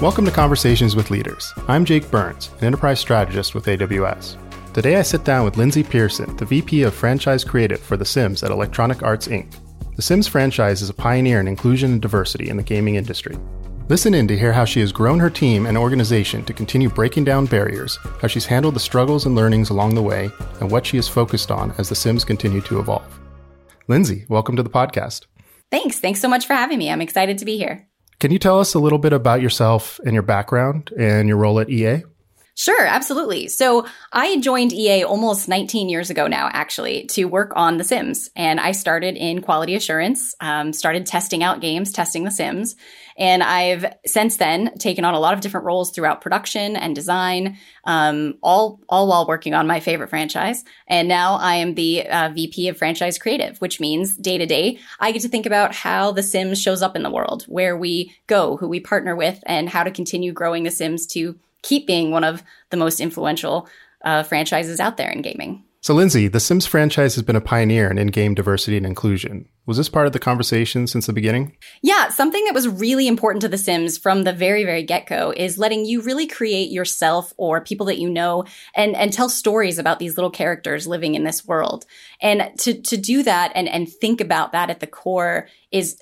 Welcome to Conversations with Leaders. I'm Jake Burns, an enterprise strategist with AWS. Today I sit down with Lyndsay Pearson, the VP of Franchise Creative for The Sims at Electronic Arts Inc. The Sims franchise is a pioneer in inclusion and diversity in the gaming industry. Listen in to hear how she has grown her team and organization to continue breaking down barriers, how she's handled the struggles and learnings along the way, and what she is focused on as The Sims continue to evolve. Lyndsay, welcome to the podcast. Thanks. Thanks so much for having me. I'm excited to be here. Can you tell us a little bit about yourself and your background and your role at EA? Sure, absolutely. So I joined EA almost 19 years ago now, actually, to work on The Sims. And I started in quality assurance, um, started testing out games, testing The Sims. And I've since then taken on a lot of different roles throughout production and design, um, all, all while working on my favorite franchise. And now I am the uh, VP of franchise creative, which means day to day, I get to think about how The Sims shows up in the world, where we go, who we partner with, and how to continue growing The Sims to keep being one of the most influential uh, franchises out there in gaming. So, Lyndsay, the Sims franchise has been a pioneer in in game diversity and inclusion. Was this part of the conversation since the beginning? Yeah, something that was really important to The Sims from the very, very get go is letting you really create yourself or people that you know and, and tell stories about these little characters living in this world. And to, to do that and, and think about that at the core is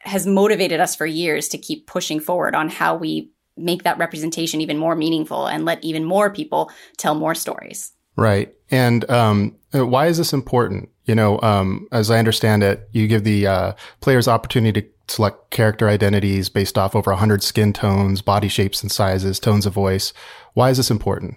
has motivated us for years to keep pushing forward on how we make that representation even more meaningful and let even more people tell more stories. Right. And um, why is this important? You know, um, as I understand it, you give the uh, players opportunity to select character identities based off over 100 skin tones, body shapes and sizes, tones of voice. Why is this important?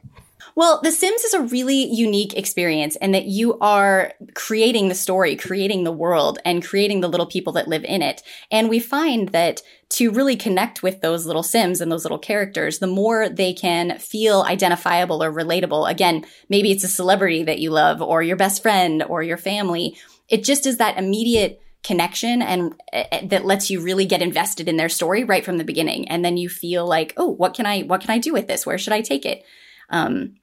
Well, The Sims is a really unique experience in that you are creating the story, creating the world, and creating the little people that live in it. And we find that to really connect with those little Sims and those little characters, the more they can feel identifiable or relatable. Again, maybe it's a celebrity that you love or your best friend or your family. It just is that immediate connection and uh, that lets you really get invested in their story right from the beginning. And then you feel like, oh, what can I, what can I do with this? Where should I take it? Um,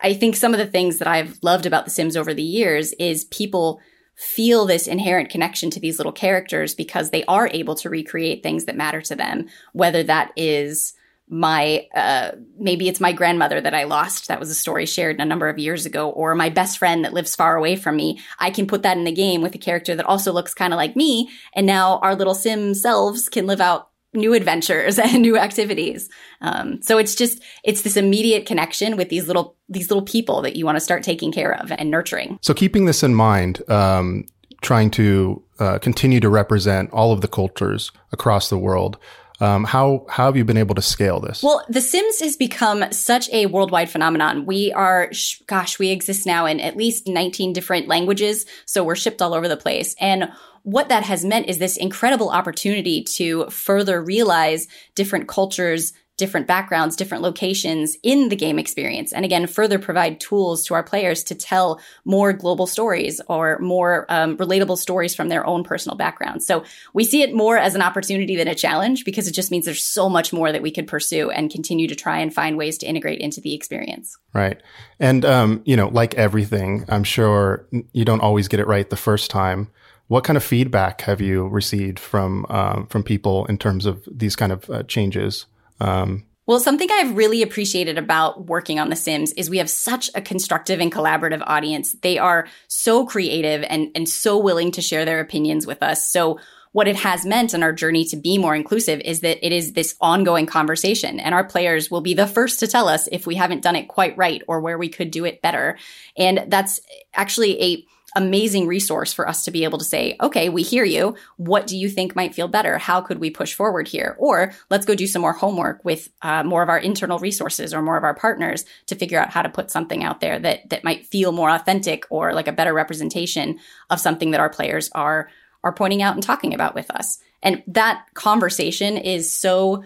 I think some of the things that I've loved about The Sims over the years is people feel this inherent connection to these little characters because they are able to recreate things that matter to them, whether that is my uh, maybe it's my grandmother that I lost. That was a story shared a number of years ago, or my best friend that lives far away from me. I can put that in the game with a character that also looks kind of like me, and now our little sim selves can live out new adventures and new activities. Um, so it's just it's this immediate connection with these little these little people that you want to start taking care of and nurturing. So keeping this in mind, um, trying to uh, continue to represent all of the cultures across the world. Um, how how have you been able to scale this? Well, The Sims has become such a worldwide phenomenon. We are, gosh, we exist now in at least 19 different languages, so we're shipped all over the place. And what that has meant is this incredible opportunity to further realize different cultures, different backgrounds, different locations in the game experience. And again, further provide tools to our players to tell more global stories or more um, relatable stories from their own personal backgrounds. So we see it more as an opportunity than a challenge because it just means there's so much more that we could pursue and continue to try and find ways to integrate into the experience. Right. And, um, you know, like everything, I'm sure you don't always get it right the first time. What kind of feedback have you received from um, from people in terms of these kind of uh, changes? Um, well, something I've really appreciated about working on The Sims is we have such a constructive and collaborative audience. They are so creative and, and so willing to share their opinions with us. So what it has meant in our journey to be more inclusive is that it is this ongoing conversation and our players will be the first to tell us if we haven't done it quite right or where we could do it better. And that's actually a amazing resource for us to be able to say, okay, we hear you. What do you think might feel better? How could we push forward here? Or let's go do some more homework with uh, more of our internal resources or more of our partners to figure out how to put something out there that that might feel more authentic or like a better representation of something that our players are are pointing out and talking about with us. And that conversation is so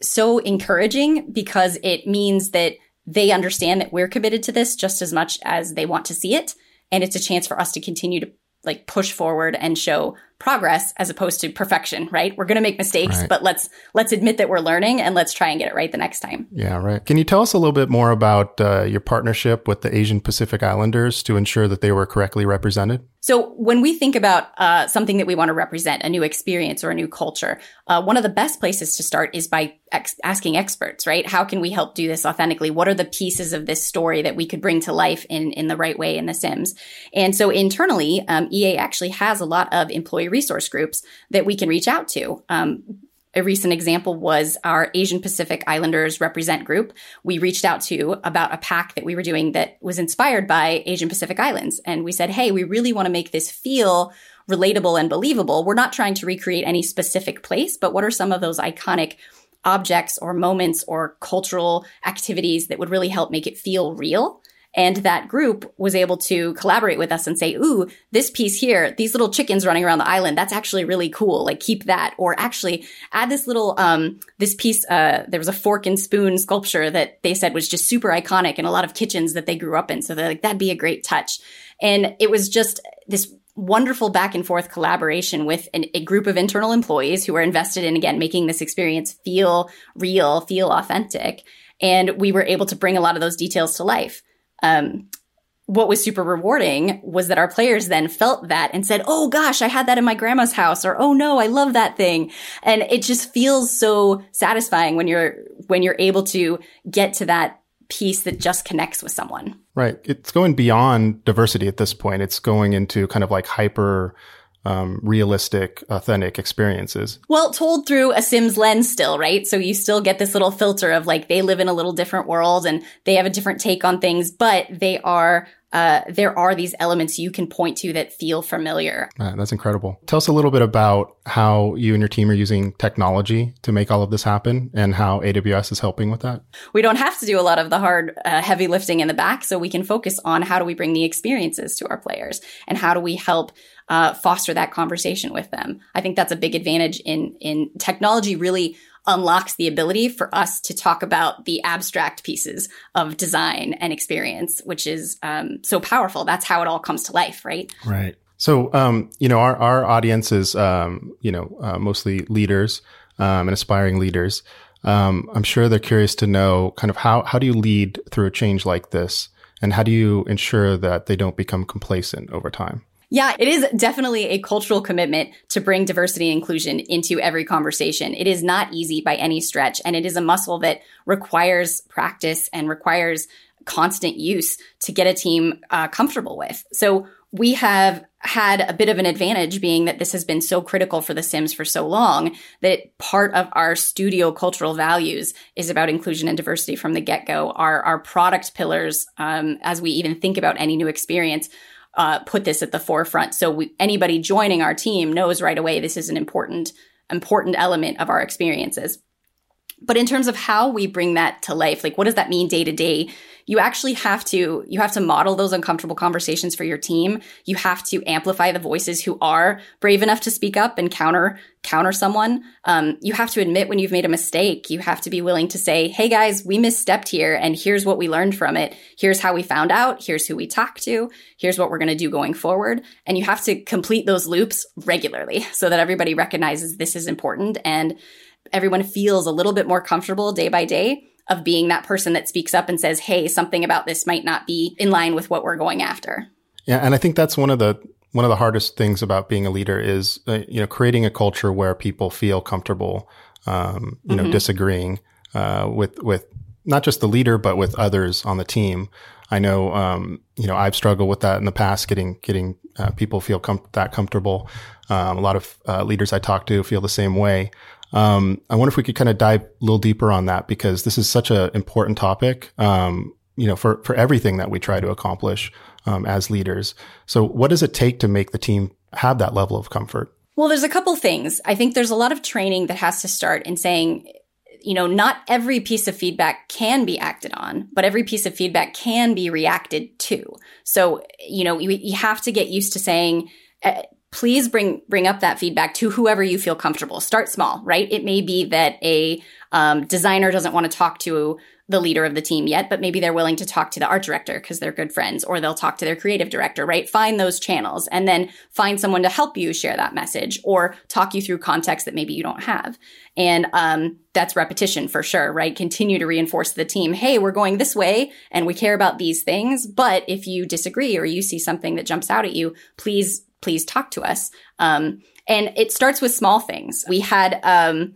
so encouraging because it means that they understand that we're committed to this just as much as they want to see it and it's a chance for us to continue to like push forward and show progress as opposed to perfection, right? We're going to make mistakes, right. but let's let's admit that we're learning and let's try and get it right the next time. Yeah, right. Can you tell us a little bit more about uh, your partnership with the Asian Pacific Islanders to ensure that they were correctly represented? So when we think about uh, something that we want to represent, a new experience or a new culture, uh, one of the best places to start is by ex- asking experts, right? How can we help do this authentically? What are the pieces of this story that we could bring to life in in the right way in The Sims? And so internally, um, EA actually has a lot of employee resource groups that we can reach out to. Um, a recent example was our Asian Pacific Islanders Represent group. We reached out to about a pack that we were doing that was inspired by Asian Pacific Islands. And we said, hey, we really want to make this feel relatable and believable. We're not trying to recreate any specific place, but what are some of those iconic objects or moments or cultural activities that would really help make it feel real? And that group was able to collaborate with us and say, ooh, this piece here, these little chickens running around the island, that's actually really cool. Like keep that. Or actually add this little, um, this piece, uh, there was a fork and spoon sculpture that they said was just super iconic in a lot of kitchens that they grew up in. So they're like, that'd be a great touch. And it was just this wonderful back and forth collaboration with an, a group of internal employees who are invested in, again, making this experience feel real, feel authentic. And we were able to bring a lot of those details to life um, what was super rewarding was that our players then felt that and said, Oh gosh, I had that in my grandma's house or, Oh no, I love that thing. And it just feels so satisfying when you're, when you're able to get to that piece that just connects with someone. Right. It's going beyond diversity at this point. It's going into kind of like hyper um, realistic, authentic experiences. Well, told through a Sims lens still, right? So you still get this little filter of like they live in a little different world and they have a different take on things, but they are uh, there are these elements you can point to that feel familiar. Uh, that's incredible. Tell us a little bit about how you and your team are using technology to make all of this happen and how AWS is helping with that. We don't have to do a lot of the hard, uh, heavy lifting in the back, so we can focus on how do we bring the experiences to our players and how do we help uh, foster that conversation with them. I think that's a big advantage in in technology. Really unlocks the ability for us to talk about the abstract pieces of design and experience, which is um, so powerful. That's how it all comes to life, right? Right. So, um, you know, our, our audience is, um, you know, uh, mostly leaders um, and aspiring leaders. Um, I'm sure they're curious to know kind of how, how do you lead through a change like this? And how do you ensure that they don't become complacent over time? Yeah, it is definitely a cultural commitment to bring diversity and inclusion into every conversation. It is not easy by any stretch, and it is a muscle that requires practice and requires constant use to get a team uh, comfortable with. So we have had a bit of an advantage being that this has been so critical for the Sims for so long that part of our studio cultural values is about inclusion and diversity from the get go. Our, our product pillars, um, as we even think about any new experience, uh, put this at the forefront. So we, anybody joining our team knows right away this is an important important element of our experiences. But in terms of how we bring that to life, like what does that mean day to day? You actually have to, you have to model those uncomfortable conversations for your team. You have to amplify the voices who are brave enough to speak up and counter, counter someone. Um, you have to admit when you've made a mistake. You have to be willing to say, Hey guys, we misstepped here and here's what we learned from it. Here's how we found out. Here's who we talked to. Here's what we're going to do going forward. And you have to complete those loops regularly so that everybody recognizes this is important and everyone feels a little bit more comfortable day by day of being that person that speaks up and says, "Hey, something about this might not be in line with what we're going after." Yeah, and I think that's one of the one of the hardest things about being a leader is uh, you know creating a culture where people feel comfortable, um, you mm-hmm. know, disagreeing uh, with with not just the leader but with others on the team. I know, um, you know, I've struggled with that in the past, getting getting uh, people feel com- that comfortable. Um, a lot of uh, leaders I talk to feel the same way. Um, I wonder if we could kind of dive a little deeper on that because this is such an important topic, um, you know, for, for everything that we try to accomplish um, as leaders. So what does it take to make the team have that level of comfort? Well, there's a couple things. I think there's a lot of training that has to start in saying, you know, not every piece of feedback can be acted on, but every piece of feedback can be reacted to. So, you know, you, you have to get used to saying, uh, please bring bring up that feedback to whoever you feel comfortable. Start small, right? It may be that a um, designer doesn't want to talk to the leader of the team yet, but maybe they're willing to talk to the art director because they're good friends, or they'll talk to their creative director, right? Find those channels and then find someone to help you share that message or talk you through context that maybe you don't have. And um, that's repetition for sure, right? Continue to reinforce the team. Hey, we're going this way and we care about these things. But if you disagree or you see something that jumps out at you, please, please talk to us. Um, and it starts with small things. We had, um,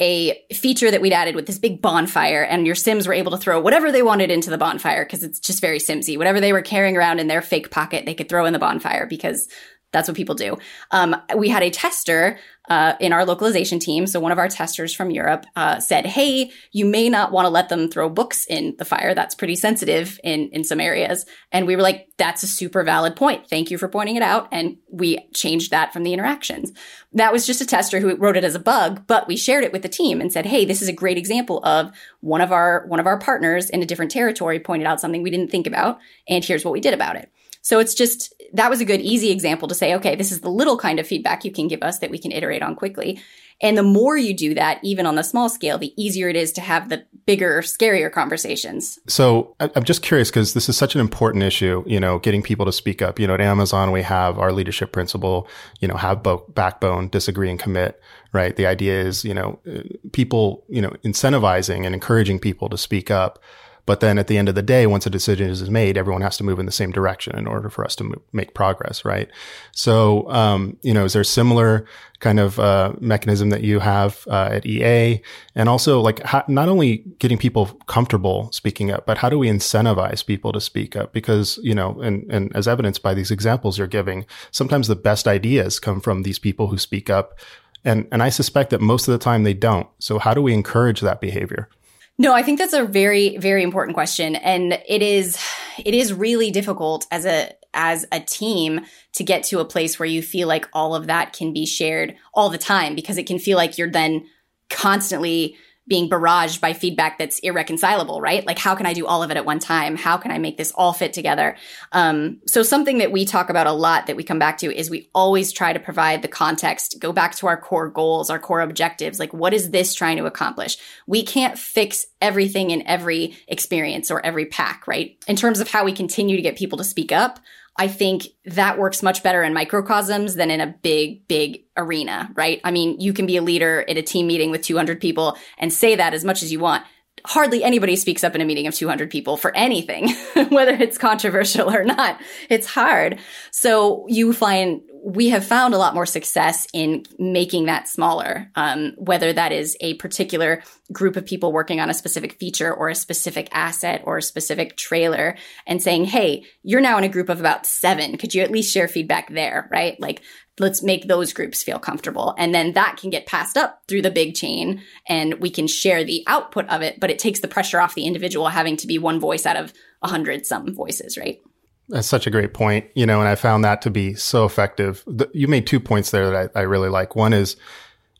a feature that we'd added with this big bonfire and your sims were able to throw whatever they wanted into the bonfire because it's just very simsy whatever they were carrying around in their fake pocket they could throw in the bonfire because that's what people do. Um, we had a tester uh, in our localization team. So one of our testers from Europe uh, said, "Hey, you may not want to let them throw books in the fire. That's pretty sensitive in in some areas." And we were like, "That's a super valid point. Thank you for pointing it out." And we changed that from the interactions. That was just a tester who wrote it as a bug, but we shared it with the team and said, "Hey, this is a great example of one of our one of our partners in a different territory pointed out something we didn't think about, and here's what we did about it." So it's just, that was a good, easy example to say, okay, this is the little kind of feedback you can give us that we can iterate on quickly. And the more you do that, even on the small scale, the easier it is to have the bigger, scarier conversations. So I'm just curious because this is such an important issue, you know, getting people to speak up. You know, at Amazon, we have our leadership principle, you know, have bo- backbone, disagree and commit, right? The idea is, you know, uh, people, you know, incentivizing and encouraging people to speak up but then at the end of the day, once a decision is made, everyone has to move in the same direction in order for us to make progress, right? So, um, you know, is there a similar kind of uh, mechanism that you have uh, at EA? And also, like, how, not only getting people comfortable speaking up, but how do we incentivize people to speak up? Because, you know, and, and as evidenced by these examples you're giving, sometimes the best ideas come from these people who speak up. And, and I suspect that most of the time they don't. So how do we encourage that behavior? No, I think that's a very, very important question. And it is, it is really difficult as a, as a team to get to a place where you feel like all of that can be shared all the time because it can feel like you're then constantly being barraged by feedback that's irreconcilable, right? Like, how can I do all of it at one time? How can I make this all fit together? Um, so something that we talk about a lot that we come back to is we always try to provide the context, go back to our core goals, our core objectives. Like, what is this trying to accomplish? We can't fix everything in every experience or every pack, right? In terms of how we continue to get people to speak up, I think that works much better in microcosms than in a big, big arena, right? I mean, you can be a leader at a team meeting with 200 people and say that as much as you want. Hardly anybody speaks up in a meeting of 200 people for anything, whether it's controversial or not. It's hard. So you find we have found a lot more success in making that smaller, um, whether that is a particular group of people working on a specific feature or a specific asset or a specific trailer and saying, Hey, you're now in a group of about seven. Could you at least share feedback there? Right? Like, let's make those groups feel comfortable. And then that can get passed up through the big chain and we can share the output of it, but it takes the pressure off the individual having to be one voice out of a hundred some voices, right? That's such a great point, you know, and I found that to be so effective. You made two points there that I, I really like. One is,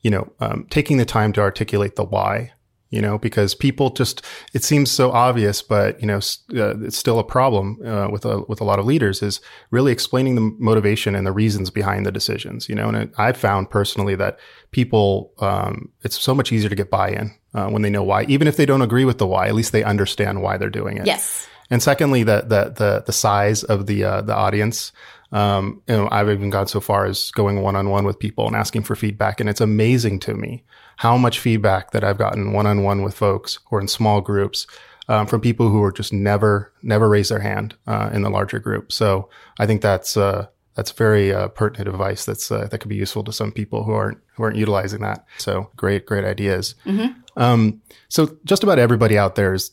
you know, um, taking the time to articulate the why, you know, because people just, it seems so obvious, but, you know, uh, it's still a problem uh, with a, with a lot of leaders is really explaining the motivation and the reasons behind the decisions, you know, and I've found personally that people, um, it's so much easier to get buy-in uh, when they know why, even if they don't agree with the why, at least they understand why they're doing it. Yes. And secondly, the the the, the size of the uh, the audience. Um, you know, I've even gone so far as going one on one with people and asking for feedback, and it's amazing to me how much feedback that I've gotten one on one with folks or in small groups um, from people who are just never never raise their hand uh, in the larger group. So I think that's uh, that's very uh, pertinent advice that's uh, that could be useful to some people who aren't who aren't utilizing that. So great, great ideas. Mm-hmm. Um, so just about everybody out there is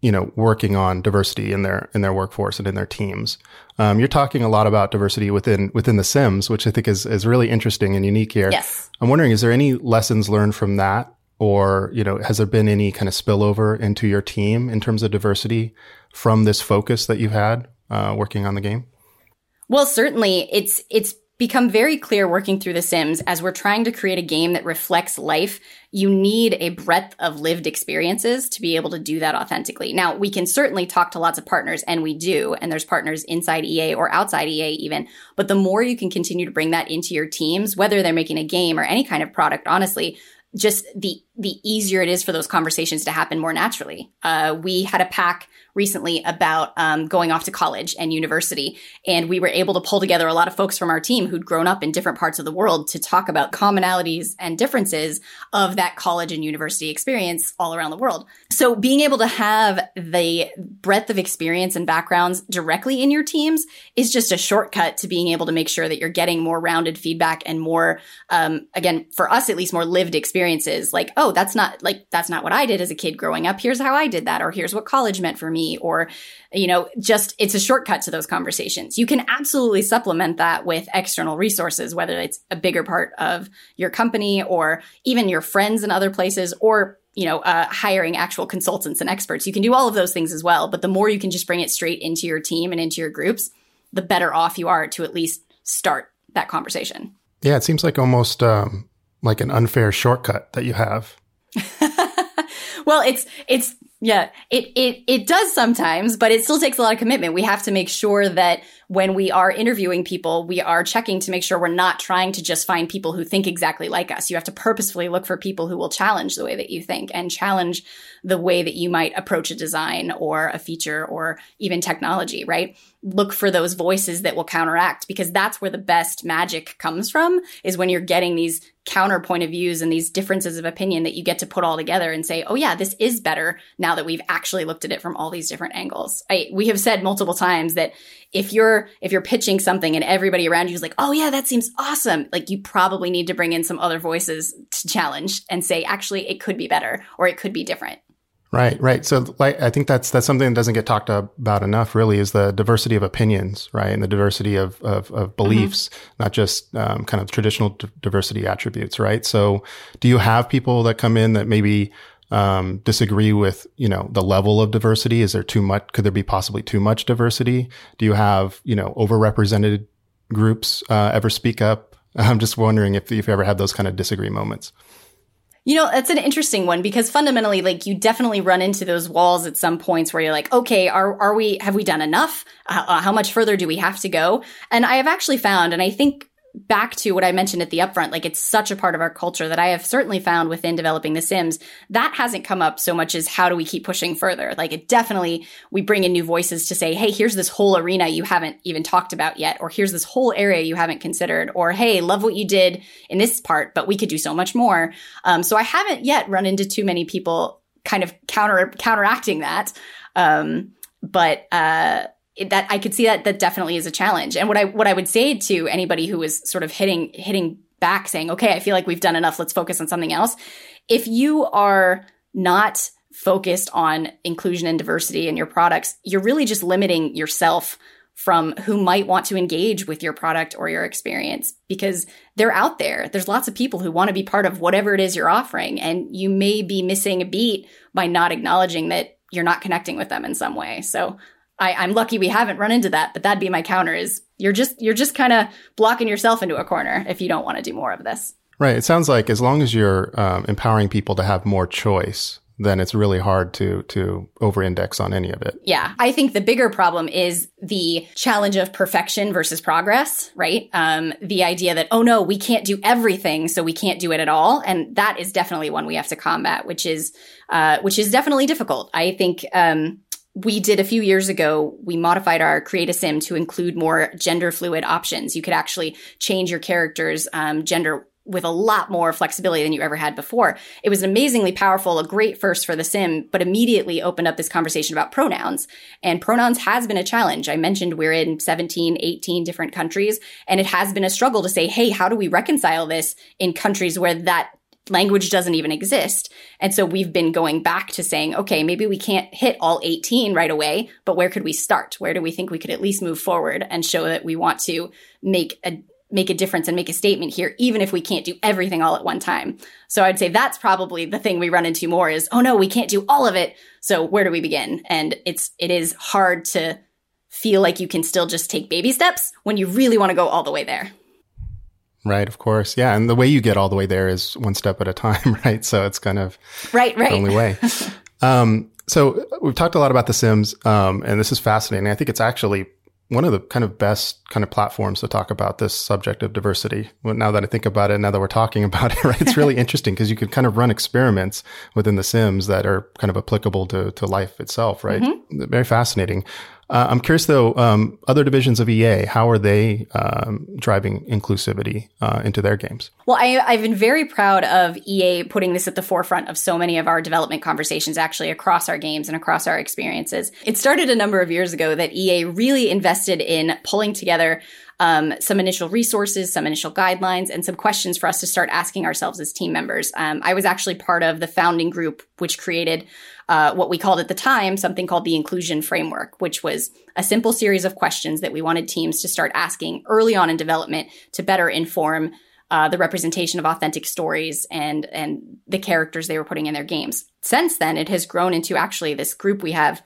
you know, working on diversity in their in their workforce and in their teams. Um, you're talking a lot about diversity within within the Sims, which I think is is really interesting and unique here. Yes. I'm wondering, is there any lessons learned from that, or you know, has there been any kind of spillover into your team in terms of diversity from this focus that you've had uh, working on the game? Well, certainly, it's it's become very clear working through The Sims as we're trying to create a game that reflects life. You need a breadth of lived experiences to be able to do that authentically. Now, we can certainly talk to lots of partners, and we do, and there's partners inside EA or outside EA even. But the more you can continue to bring that into your teams, whether they're making a game or any kind of product, honestly, just the the easier it is for those conversations to happen more naturally. Uh, we had a pack recently about um, going off to college and university. And we were able to pull together a lot of folks from our team who'd grown up in different parts of the world to talk about commonalities and differences of that college and university experience all around the world. So being able to have the breadth of experience and backgrounds directly in your teams is just a shortcut to being able to make sure that you're getting more rounded feedback and more, um, again, for us at least, more lived experiences. Like, oh, that's not like that's not what I did as a kid growing up. Here's how I did that, or here's what college meant for me me or you know just it's a shortcut to those conversations. You can absolutely supplement that with external resources whether it's a bigger part of your company or even your friends in other places or you know uh, hiring actual consultants and experts. You can do all of those things as well but the more you can just bring it straight into your team and into your groups the better off you are to at least start that conversation. Yeah it seems like almost um, like an unfair shortcut that you have well it's it's yeah, it, it, it does sometimes, but it still takes a lot of commitment. We have to make sure that when we are interviewing people, we are checking to make sure we're not trying to just find people who think exactly like us. You have to purposefully look for people who will challenge the way that you think and challenge the way that you might approach a design or a feature or even technology, right? Look for those voices that will counteract because that's where the best magic comes from is when you're getting these counterpoint of views and these differences of opinion that you get to put all together and say, oh yeah, this is better now that we've actually looked at it from all these different angles. I, we have said multiple times that if you're if you're pitching something and everybody around you is like, "Oh yeah, that seems awesome." Like you probably need to bring in some other voices to challenge and say, "Actually, it could be better or it could be different." Right, right. So, like, I think that's that's something that doesn't get talked about enough. Really, is the diversity of opinions, right, and the diversity of of, of beliefs, mm-hmm. not just um, kind of traditional d- diversity attributes, right. So, do you have people that come in that maybe um, disagree with you know the level of diversity? Is there too much? Could there be possibly too much diversity? Do you have you know overrepresented groups uh, ever speak up? I'm just wondering if if you ever had those kind of disagree moments. You know, that's an interesting one because fundamentally, like, you definitely run into those walls at some points where you're like, okay, are, are we, have we done enough? Uh, how much further do we have to go? And I have actually found, and I think back to what I mentioned at the upfront, like it's such a part of our culture that I have certainly found within developing The Sims, that hasn't come up so much as how do we keep pushing further? Like it definitely, we bring in new voices to say, hey, here's this whole arena you haven't even talked about yet, or here's this whole area you haven't considered, or hey, love what you did in this part, but we could do so much more. Um, so I haven't yet run into too many people kind of counter counteracting that. Um, but uh, that I could see that that definitely is a challenge. And what I what I would say to anybody who is sort of hitting hitting back saying, "Okay, I feel like we've done enough. Let's focus on something else." If you are not focused on inclusion and diversity in your products, you're really just limiting yourself from who might want to engage with your product or your experience because they're out there. There's lots of people who want to be part of whatever it is you're offering and you may be missing a beat by not acknowledging that you're not connecting with them in some way. So I, I'm lucky we haven't run into that, but that'd be my counter is you're just you're just kind of blocking yourself into a corner if you don't want to do more of this. Right. It sounds like as long as you're um, empowering people to have more choice, then it's really hard to to over-index on any of it. Yeah, I think the bigger problem is the challenge of perfection versus progress, right? Um, the idea that oh no, we can't do everything, so we can't do it at all, and that is definitely one we have to combat, which is uh, which is definitely difficult. I think. Um, we did a few years ago, we modified our Create a Sim to include more gender fluid options. You could actually change your character's um, gender with a lot more flexibility than you ever had before. It was amazingly powerful, a great first for the sim, but immediately opened up this conversation about pronouns. And pronouns has been a challenge. I mentioned we're in 17, 18 different countries, and it has been a struggle to say, hey, how do we reconcile this in countries where that language doesn't even exist. And so we've been going back to saying, okay, maybe we can't hit all 18 right away, but where could we start? Where do we think we could at least move forward and show that we want to make a make a difference and make a statement here even if we can't do everything all at one time. So I'd say that's probably the thing we run into more is, oh no, we can't do all of it. So where do we begin? And it's it is hard to feel like you can still just take baby steps when you really want to go all the way there. Right, of course. Yeah. And the way you get all the way there is one step at a time, right? So it's kind of right, right. the only way. um, so we've talked a lot about The Sims, um, and this is fascinating. I think it's actually one of the kind of best kind of platforms to talk about this subject of diversity. Well, now that I think about it, now that we're talking about it, right, it's really interesting because you can kind of run experiments within The Sims that are kind of applicable to, to life itself, right? Mm-hmm. Very fascinating. Uh, I'm curious though, um, other divisions of EA, how are they um, driving inclusivity uh, into their games? Well, I, have been very proud of EA putting this at the forefront of so many of our development conversations, actually across our games and across our experiences. It started a number of years ago that EA really invested in pulling together um, some initial resources, some initial guidelines, and some questions for us to start asking ourselves as team members. Um, I was actually part of the founding group, which created uh, what we called at the time something called the inclusion framework, which was a simple series of questions that we wanted teams to start asking early on in development to better inform uh, the representation of authentic stories and and the characters they were putting in their games. Since then, it has grown into actually this group we have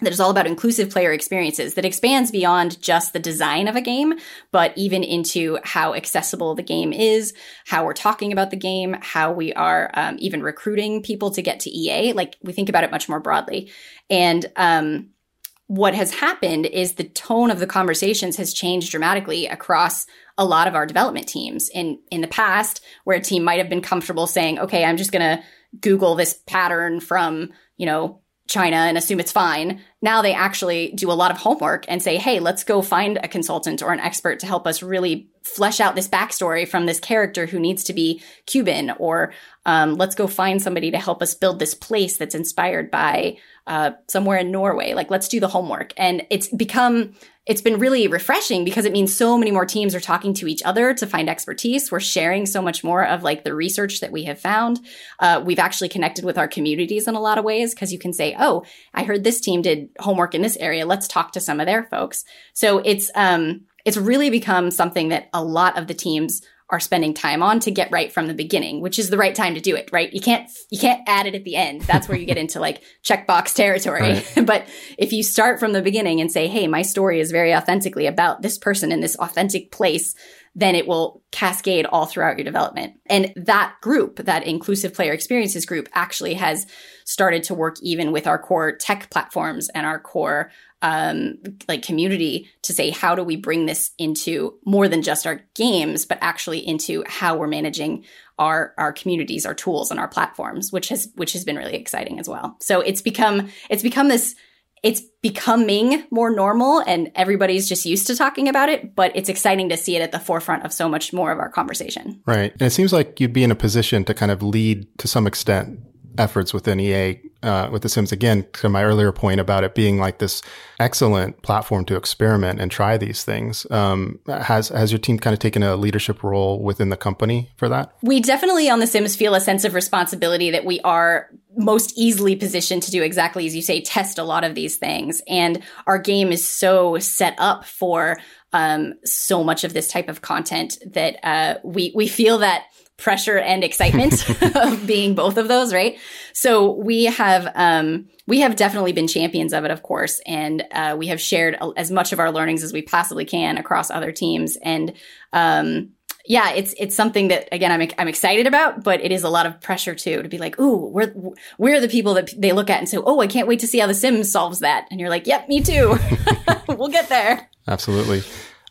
that is all about inclusive player experiences that expands beyond just the design of a game, but even into how accessible the game is, how we're talking about the game, how we are um, even recruiting people to get to EA. Like we think about it much more broadly. And um, what has happened is the tone of the conversations has changed dramatically across a lot of our development teams. In in the past, where a team might have been comfortable saying, "Okay, I'm just going to Google this pattern from you know China and assume it's fine. Now they actually do a lot of homework and say, hey, let's go find a consultant or an expert to help us really flesh out this backstory from this character who needs to be Cuban, or um, let's go find somebody to help us build this place that's inspired by uh, somewhere in Norway. Like, let's do the homework. And it's become it's been really refreshing because it means so many more teams are talking to each other to find expertise. We're sharing so much more of like the research that we have found. Uh, we've actually connected with our communities in a lot of ways because you can say, "Oh, I heard this team did homework in this area. Let's talk to some of their folks." So it's um, it's really become something that a lot of the teams are spending time on to get right from the beginning, which is the right time to do it, right? You can't you can't add it at the end. That's where you get into like checkbox territory. Right. but if you start from the beginning and say, "Hey, my story is very authentically about this person in this authentic place," then it will cascade all throughout your development. And that group, that inclusive player experiences group actually has started to work even with our core tech platforms and our core um, like community to say how do we bring this into more than just our games, but actually into how we're managing our our communities, our tools, and our platforms, which has which has been really exciting as well. So it's become it's become this it's becoming more normal and everybody's just used to talking about it, but it's exciting to see it at the forefront of so much more of our conversation. Right. And it seems like you'd be in a position to kind of lead to some extent efforts within EA uh, with The Sims again to my earlier point about it being like this excellent platform to experiment and try these things. Um, has has your team kind of taken a leadership role within the company for that? We definitely on The Sims feel a sense of responsibility that we are most easily positioned to do exactly as you say, test a lot of these things, and our game is so set up for um, so much of this type of content that uh, we we feel that pressure and excitement of being both of those, right? So we have um, we have definitely been champions of it, of course, and uh, we have shared as much of our learnings as we possibly can across other teams. And um, yeah, it's it's something that again I'm I'm excited about, but it is a lot of pressure too to be like, ooh, we're we're the people that they look at and say, oh, I can't wait to see how The Sims solves that, and you're like, yep, me too. we'll get there. Absolutely.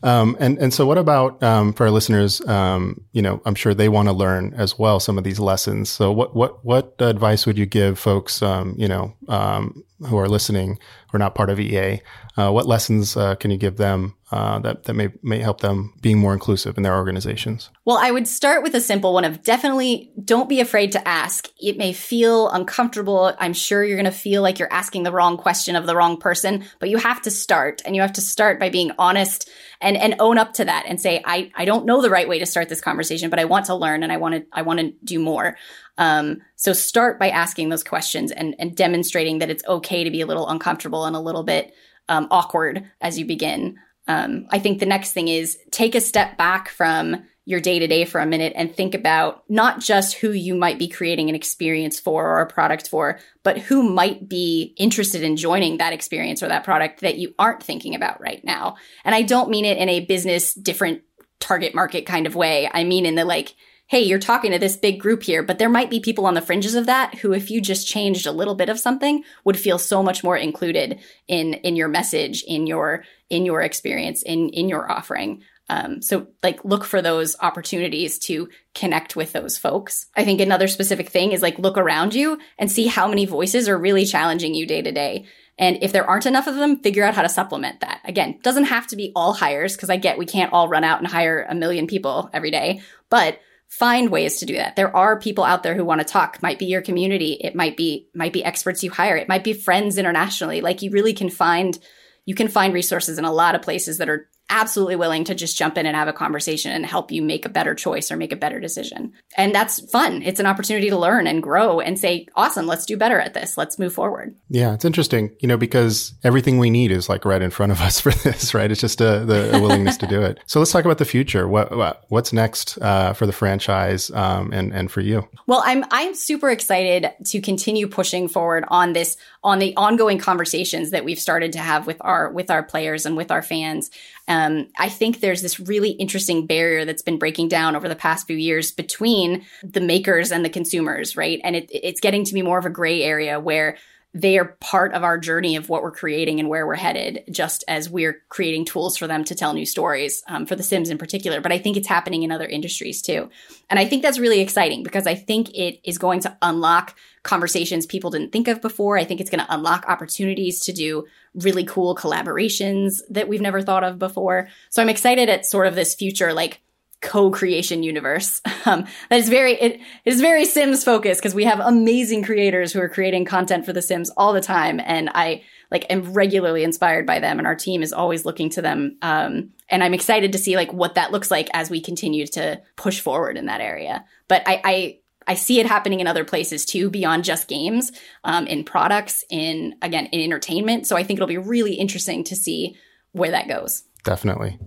Um, and and so, what about um, for our listeners? Um, you know, I'm sure they want to learn as well some of these lessons. So, what what what advice would you give folks? Um, you know, um, who are listening, who are not part of EA, uh, what lessons uh, can you give them uh, that that may may help them being more inclusive in their organizations? Well, I would start with a simple one of definitely don't be afraid to ask. It may feel uncomfortable. I'm sure you're going to feel like you're asking the wrong question of the wrong person, but you have to start, and you have to start by being honest and and own up to that and say, I I don't know the right way to start this conversation, but I want to learn and I want to I want to do more. Um, so start by asking those questions and, and demonstrating that it's okay to be a little uncomfortable and a little bit um, awkward as you begin. Um, I think the next thing is take a step back from your day to day for a minute and think about not just who you might be creating an experience for or a product for, but who might be interested in joining that experience or that product that you aren't thinking about right now. And I don't mean it in a business different target market kind of way. I mean, in the like, hey, you're talking to this big group here, but there might be people on the fringes of that who, if you just changed a little bit of something, would feel so much more included in in your message, in your in your experience, in in your offering. Um, so like look for those opportunities to connect with those folks. I think another specific thing is like look around you and see how many voices are really challenging you day to day. And if there aren't enough of them, figure out how to supplement that. Again, doesn't have to be all hires because I get we can't all run out and hire a million people every day, but find ways to do that. There are people out there who want to talk. Might be your community. It might be might be experts you hire. It might be friends internationally. Like you really can find you can find resources in a lot of places that are absolutely willing to just jump in and have a conversation and help you make a better choice or make a better decision. And that's fun. It's an opportunity to learn and grow and say, awesome, let's do better at this. Let's move forward. Yeah, it's interesting, you know, because everything we need is like right in front of us for this, right? It's just a, the a willingness to do it. So let's talk about the future. What, what what's next uh, for the franchise um, and and for you? Well, I'm I'm super excited to continue pushing forward on this on the ongoing conversations that we've started to have with our with our players and with our fans. Um, I think there's this really interesting barrier that's been breaking down over the past few years between the makers and the consumers, right? And it, it's getting to be more of a gray area where they are part of our journey of what we're creating and where we're headed, just as we're creating tools for them to tell new stories, um, for The Sims in particular. But I think it's happening in other industries too. And I think that's really exciting because I think it is going to unlock conversations people didn't think of before. I think it's going to unlock opportunities to do really cool collaborations that we've never thought of before. So I'm excited at sort of this future, like, co-creation universe um, that is very it is very sims focused because we have amazing creators who are creating content for the sims all the time and i like am regularly inspired by them and our team is always looking to them um, and i'm excited to see like what that looks like as we continue to push forward in that area but i i I see it happening in other places too, beyond just games, um, in products, in again, in entertainment. So I think it'll be really interesting to see where that goes. Definitely.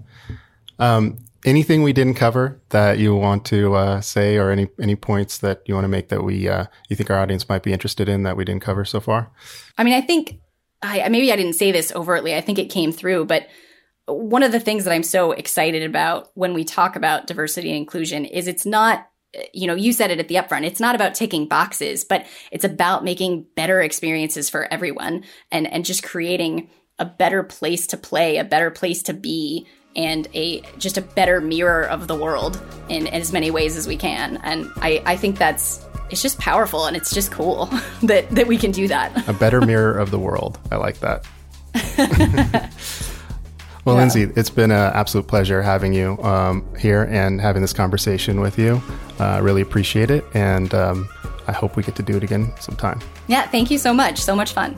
Um, anything we didn't cover that you want to uh, say, or any any points that you want to make that we uh, you think our audience might be interested in that we didn't cover so far? I mean, I think I maybe I didn't say this overtly. I think it came through, but one of the things that I'm so excited about when we talk about diversity and inclusion is it's not you know, you said it at the upfront. It's not about ticking boxes, but it's about making better experiences for everyone and and just creating a better place to play, a better place to be, and a just a better mirror of the world in, in as many ways as we can. And I, I think that's it's just powerful and it's just cool that that we can do that. a better mirror of the world. I like that. well, yeah. Lyndsay, it's been an absolute pleasure having you um, here and having this conversation with you. I uh, really appreciate it, and um, I hope we get to do it again sometime. Yeah, thank you so much. So much fun.